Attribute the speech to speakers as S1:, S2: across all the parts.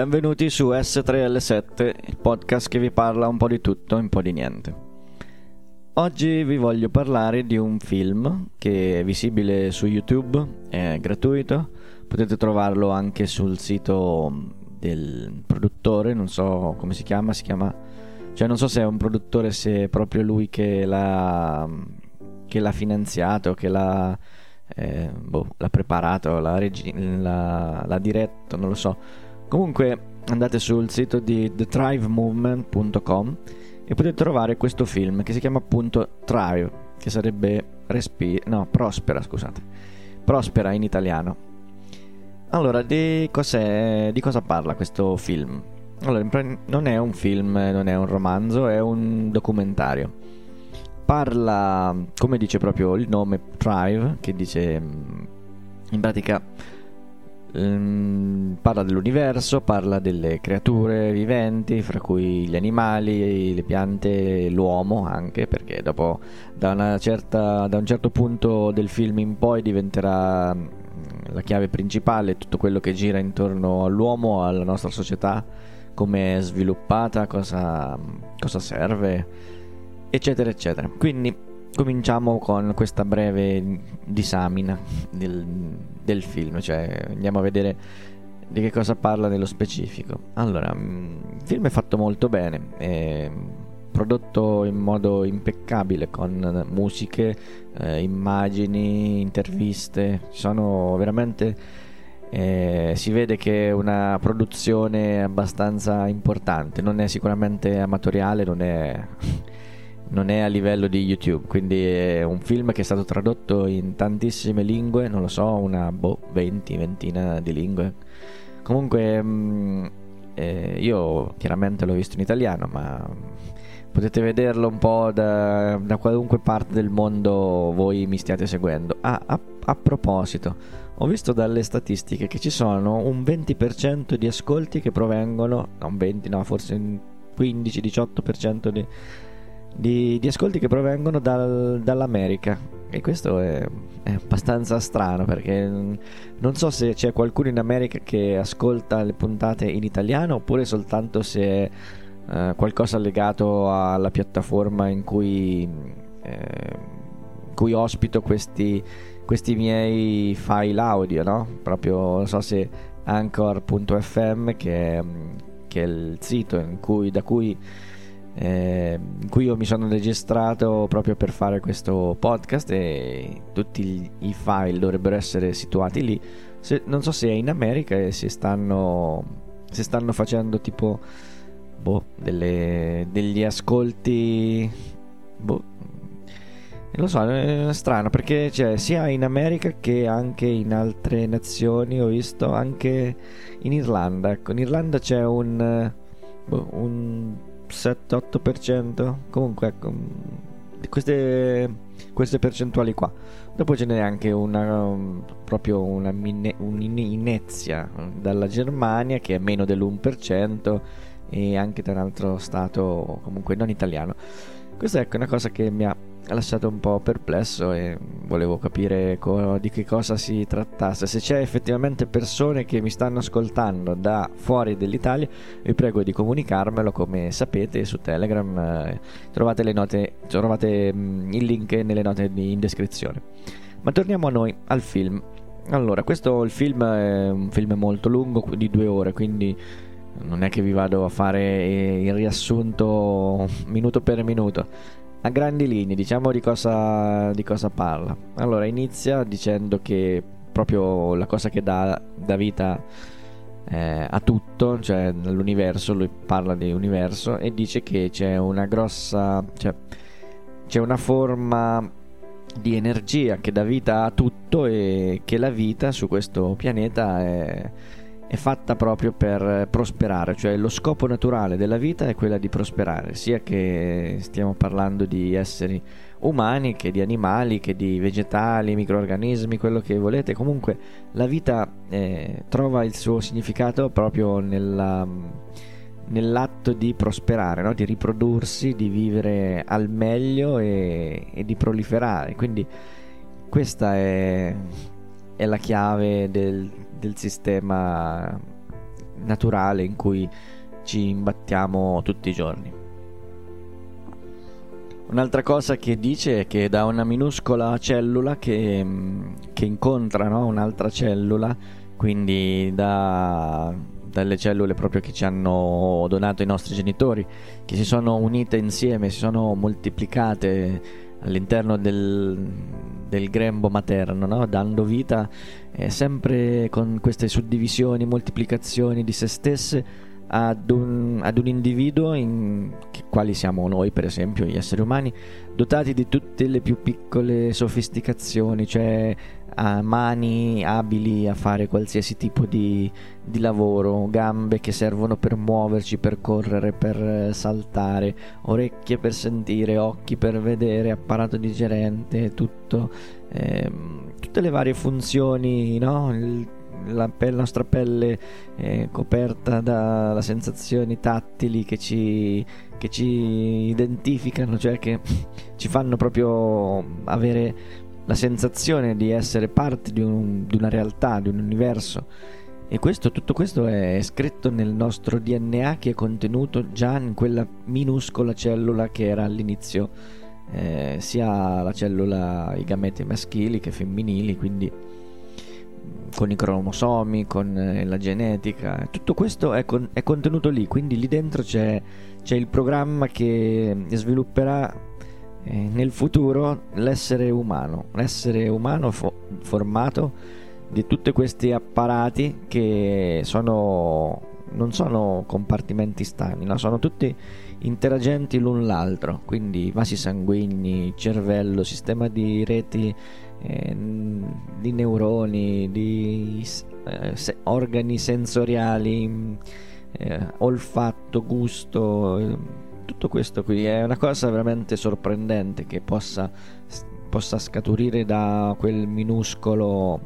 S1: Benvenuti su S3L7, il podcast che vi parla un po' di tutto e un po' di niente. Oggi vi voglio parlare di un film che è visibile su YouTube, è gratuito, potete trovarlo anche sul sito del produttore, non so come si chiama, si chiama... cioè non so se è un produttore, se è proprio lui che l'ha, che l'ha finanziato, che l'ha, eh, boh, l'ha preparato, l'ha, regi- l'ha, l'ha diretto, non lo so Comunque andate sul sito di thetrivemovement.com e potete trovare questo film che si chiama appunto Thrive, che sarebbe respi- no, prospera, scusate. Prospera in italiano. Allora, di, di cosa parla questo film? Allora, non è un film, non è un romanzo, è un documentario. Parla, come dice proprio il nome, Thrive, che dice in pratica Um, parla dell'universo, parla delle creature viventi, fra cui gli animali, le piante, l'uomo anche, perché dopo da, certa, da un certo punto del film in poi diventerà mm, la chiave principale tutto quello che gira intorno all'uomo, alla nostra società, come è sviluppata, cosa, cosa serve, eccetera, eccetera. Quindi cominciamo con questa breve disamina del, del, film, cioè andiamo a vedere di che cosa parla nello specifico. Allora, mm, il film è fatto molto bene, è prodotto in modo impeccabile con musiche, eh, immagini, interviste, sono veramente... Eh, si vede che è una produzione abbastanza importante, non è sicuramente amatoriale, non è non è a livello di YouTube, quindi è un film che è stato tradotto in tantissime lingue, non lo so, una boh, 20, ventina di lingue. Comunque mm, eh, io chiaramente l'ho visto in italiano, ma potete vederlo un po' da, da qualunque parte del mondo voi mi stiate seguendo. Ah, a, a proposito, ho visto dalle statistiche che ci sono un 20% di ascolti che provengono, non 20, no, forse un 15-18% di di, di ascolti che provengono dal, dall'America. E questo è, è, abbastanza strano perché non so se c'è qualcuno in America che ascolta le puntate in italiano oppure soltanto se uh, qualcosa legato alla piattaforma in cui, eh, cui ospito questi, questi, miei file audio, no? Proprio non so se anchor.fm che che è il sito cui, da cui eh, in cui io mi sono registrato proprio per fare questo podcast e tutti i file dovrebbero essere situati lì. Se, non so se è in America e se stanno, se stanno facendo tipo boh, delle, degli ascolti. Boh, lo so, è strano perché c'è sia in America che anche in altre nazioni. Ho visto anche in Irlanda. Ecco, in Irlanda c'è un, boh, un 7-8%. Comunque, ecco, queste, queste percentuali qua. Dopo ce n'è anche una proprio una mine, un'inezia dalla Germania che è meno dell'1% e anche da un altro stato comunque non italiano. Questa ecco, è una cosa che mi ha lasciato un po' perplesso e volevo capire co- di che cosa si trattasse. Se c'è effettivamente persone che mi stanno ascoltando da fuori dell'Italia, vi prego di comunicarmelo come sapete su Telegram. Eh, trovate, le note, trovate mm, il link nelle note di, in descrizione. Ma torniamo a noi, al film. Allora, questo il film è un film molto lungo, di due ore, quindi non è che vi vado a fare il riassunto minuto per minuto a grandi linee, diciamo di cosa, di cosa parla. Allora, inizia dicendo che proprio la cosa che dà, dà vita eh, a tutto, cioè nell'universo, lui parla di universo e dice che c'è una grossa, cioè c'è una forma di energia che dà vita a tutto e che la vita su questo pianeta è è fatta proprio per prosperare, cioè lo scopo naturale della vita è quella di prosperare, sia che stiamo parlando di esseri umani che di animali, che di vegetali, microorganismi, quello che volete, comunque la vita eh, trova il suo significato proprio nella, nell'atto di prosperare, no? di riprodursi, di vivere al meglio e, e di proliferare, quindi questa è, è la chiave del, del sistema naturale in cui ci imbattiamo tutti i giorni. Un'altra cosa che dice è che da una minuscola cellula che, che incontra no? un'altra cellula, quindi da, dalle cellule proprio che ci hanno donato i nostri genitori, che si sono unite insieme, si sono moltiplicate all'interno del, del grembo materno, no? dando vita eh, sempre con queste suddivisioni, moltiplicazioni di se stesse ad un, ad un individuo, in, che, quali siamo noi per esempio, gli esseri umani, dotati di tutte le più piccole sofisticazioni, cioè a mani abili a fare qualsiasi tipo di, di, lavoro, gambe che servono per muoverci, per correre, per saltare, orecchie per sentire, occhi per vedere, apparato digerente, tutto, ehm, tutte le varie funzioni, no? Il, la, pe- la nostra pelle è coperta da sensazioni tattili che ci, che ci identificano, cioè che ci fanno proprio avere la sensazione di essere parte di, un, di una realtà, di un universo. E questo, tutto questo è scritto nel nostro DNA che è contenuto già in quella minuscola cellula che era all'inizio, eh, sia la cellula, i gameti maschili che femminili, quindi con i cromosomi, con eh, la genetica, tutto questo è, con, è, contenuto lì, quindi lì dentro c'è, c'è il programma che svilupperà eh, nel futuro l'essere umano, l'essere umano fo- formato di tutti questi apparati che sono, non sono compartimenti stagni, no? sono tutti interagenti l'un l'altro, quindi vasi sanguigni, cervello, sistema di reti eh, di neuroni, di eh, se, organi sensoriali, eh, olfatto, gusto, eh, tutto questo qui è una cosa veramente sorprendente che possa, possa scaturire da quel minuscolo,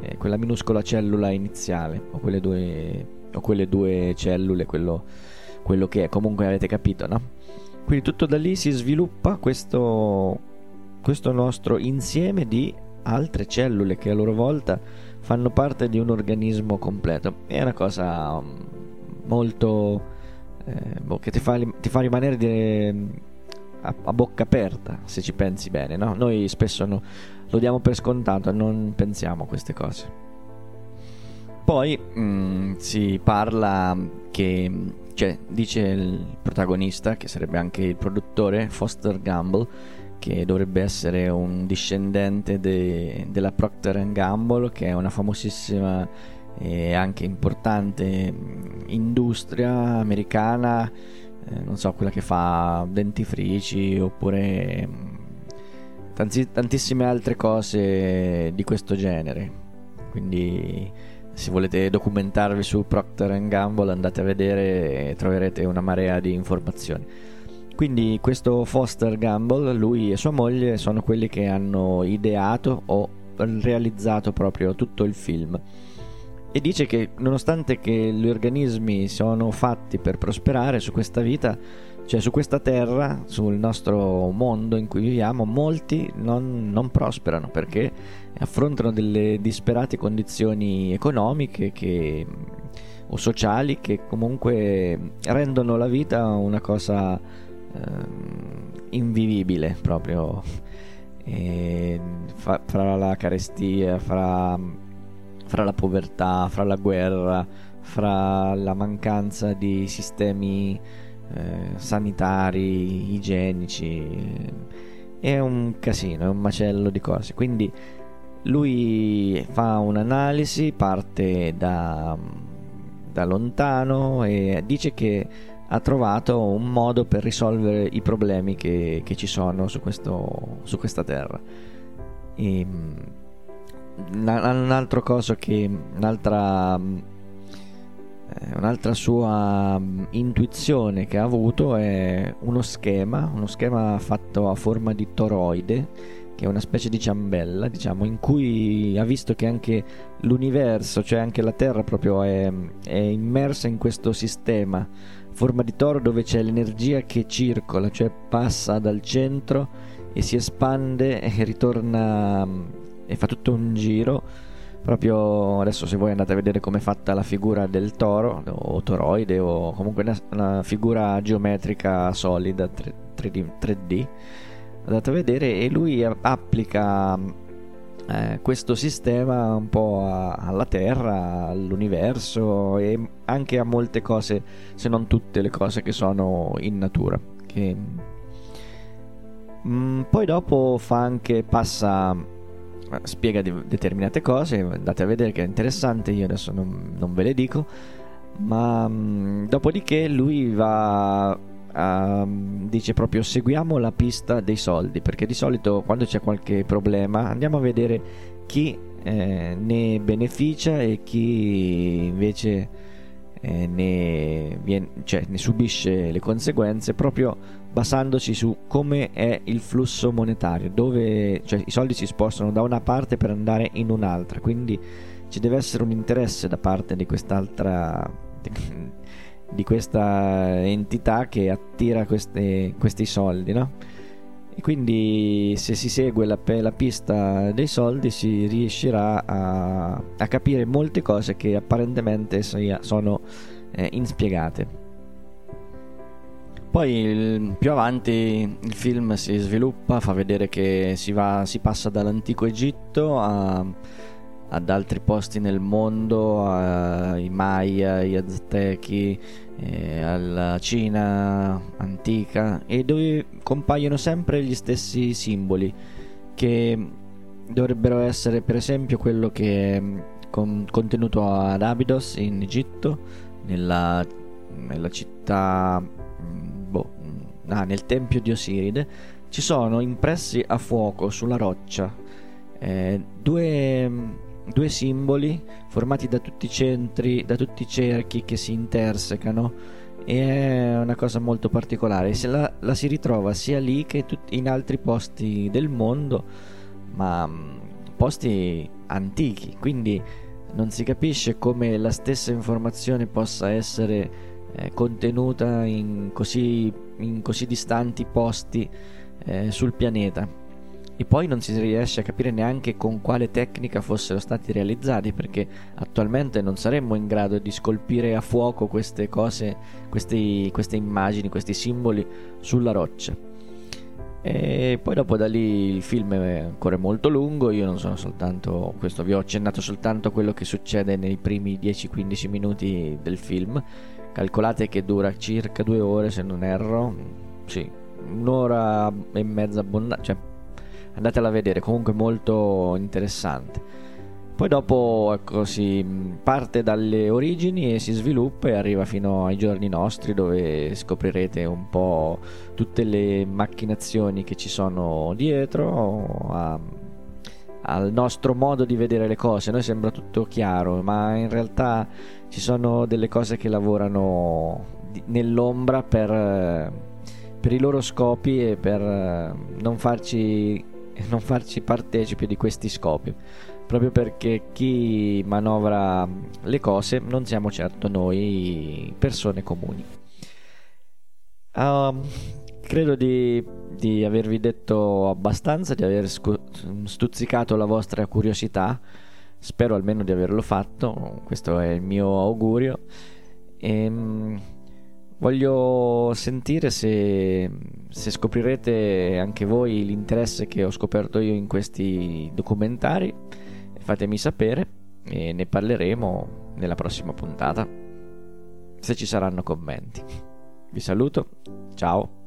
S1: eh, quella minuscola cellula iniziale o quelle due, o quelle due cellule, quello, quello che è, comunque avete capito, no? Quindi tutto da lì si sviluppa questo questo nostro insieme di altre cellule che a loro volta fanno parte di un organismo completo. È una cosa mm, molto eh, boh, che ti fa, ti fa rimanere di, a, a, bocca aperta se ci pensi bene. No? Noi spesso no, lo diamo per scontato e non pensiamo a queste cose. Poi mh, mm, si parla che, cioè, dice il protagonista, che sarebbe anche il produttore, Foster Gamble, che dovrebbe essere un discendente de, della Procter Gamble, che è una famosissima e anche importante industria americana, eh, non so, quella che fa dentifrici oppure tanti, tantissime altre cose di questo genere. Quindi se volete documentarvi su Procter Gamble andate a vedere e troverete una marea di informazioni. Quindi questo Foster Gamble, lui e sua moglie sono quelli che hanno ideato o realizzato proprio tutto il film. E dice che nonostante che gli organismi sono fatti per prosperare su questa vita, cioè su questa terra, sul nostro mondo in cui viviamo, molti non, non prosperano perché affrontano delle disperate condizioni economiche che, o sociali che comunque rendono la vita una cosa Ehm, invivibile proprio. E fa, fra la carestia, fra, fra la povertà, fra la guerra, fra la mancanza di sistemi eh, sanitari, igienici. È un casino, è un macello di cose. Quindi lui fa un'analisi, parte da, da lontano e dice che ha trovato un modo per risolvere i problemi che, che ci sono su, questo, su questa terra. E, ehm, un altro cosa che un'altra, eh, un'altra sua intuizione che ha avuto è uno schema, uno schema fatto a forma di toroide che è una specie di ciambella, diciamo, in cui ha visto che anche l'universo, cioè anche la Terra proprio è, è immersa in questo sistema forma di toro dove c'è l'energia che circola, cioè passa dal centro e si espande e ritorna e fa tutto un giro proprio adesso se voi andate a vedere come è fatta la figura del toro o toroide o comunque una, una figura geometrica solida 3, 3D, 3D andate a vedere e lui applica eh, questo sistema un po' a, alla Terra, all'universo e anche a molte cose, se non tutte le cose che sono in natura. Che... Mm, poi dopo fa anche, passa, spiega de- determinate cose, andate a vedere che è interessante, io adesso non, non ve le dico, ma mm, dopodiché lui va uh, dice proprio seguiamo la pista dei soldi, perché di solito quando c'è qualche problema andiamo a vedere chi eh, ne beneficia e chi invece eh, ne, viene, cioè, ne subisce le conseguenze proprio basandosi su come è il flusso monetario, dove cioè, i soldi si spostano da una parte per andare in un'altra, quindi ci deve essere un interesse da parte di quest'altra di questa entità che attira queste, questi soldi, no? E quindi se si segue la, la pista dei soldi si riuscirà a, a, capire molte cose che apparentemente sono eh, inspiegate. Poi il, più avanti il film si sviluppa, fa vedere che si, va, si passa dall'antico Egitto a, ad altri posti nel mondo, ai Maya, agli Aztechi, eh, alla Cina antica e dove compaiono sempre gli stessi simboli che dovrebbero essere per esempio quello che è con, contenuto ad Abydos in Egitto, nella, nella città, mm, ah, nel tempio di Osiride, ci sono impressi a fuoco sulla roccia eh, due due simboli formati da tutti i centri, da tutti i cerchi che si intersecano e è una cosa molto particolare. Se la, la si ritrova sia lì che in altri posti del mondo, ma mm, posti antichi, quindi non si capisce come la stessa informazione possa essere eh, contenuta in così, in così distanti posti eh, sul pianeta e poi non si riesce a capire neanche con quale tecnica fossero stati realizzati perché attualmente non saremmo in grado di scolpire a fuoco queste cose, questi, queste immagini, questi simboli sulla roccia. E poi dopo da lì il film è ancora molto lungo, io non sono soltanto, questo vi ho accennato soltanto quello che succede nei primi 10-15 minuti del film, calcolate che dura circa due ore se non erro, sì, un'ora e mezza abbondante, cioè andatela a vedere, comunque molto interessante. Poi dopo ecco, si parte dalle origini e si sviluppa e arriva fino ai giorni nostri dove scoprirete un po' tutte le macchinazioni che ci sono dietro a, al nostro modo di vedere le cose. A noi sembra tutto chiaro, ma in realtà ci sono delle cose che lavorano nell'ombra per, per i loro scopi e per non farci non farci partecipi di questi scopi, proprio perché chi manovra le cose non siamo certo noi persone comuni. Uh, credo di, di, avervi detto abbastanza, di aver scu- stuzzicato la vostra curiosità, spero almeno di averlo fatto, questo è il mio augurio. E, ehm, Voglio sentire se, se, scoprirete anche voi l'interesse che ho scoperto io in questi documentari. Fatemi sapere e ne parleremo nella prossima puntata. Se ci saranno commenti. Vi saluto, ciao.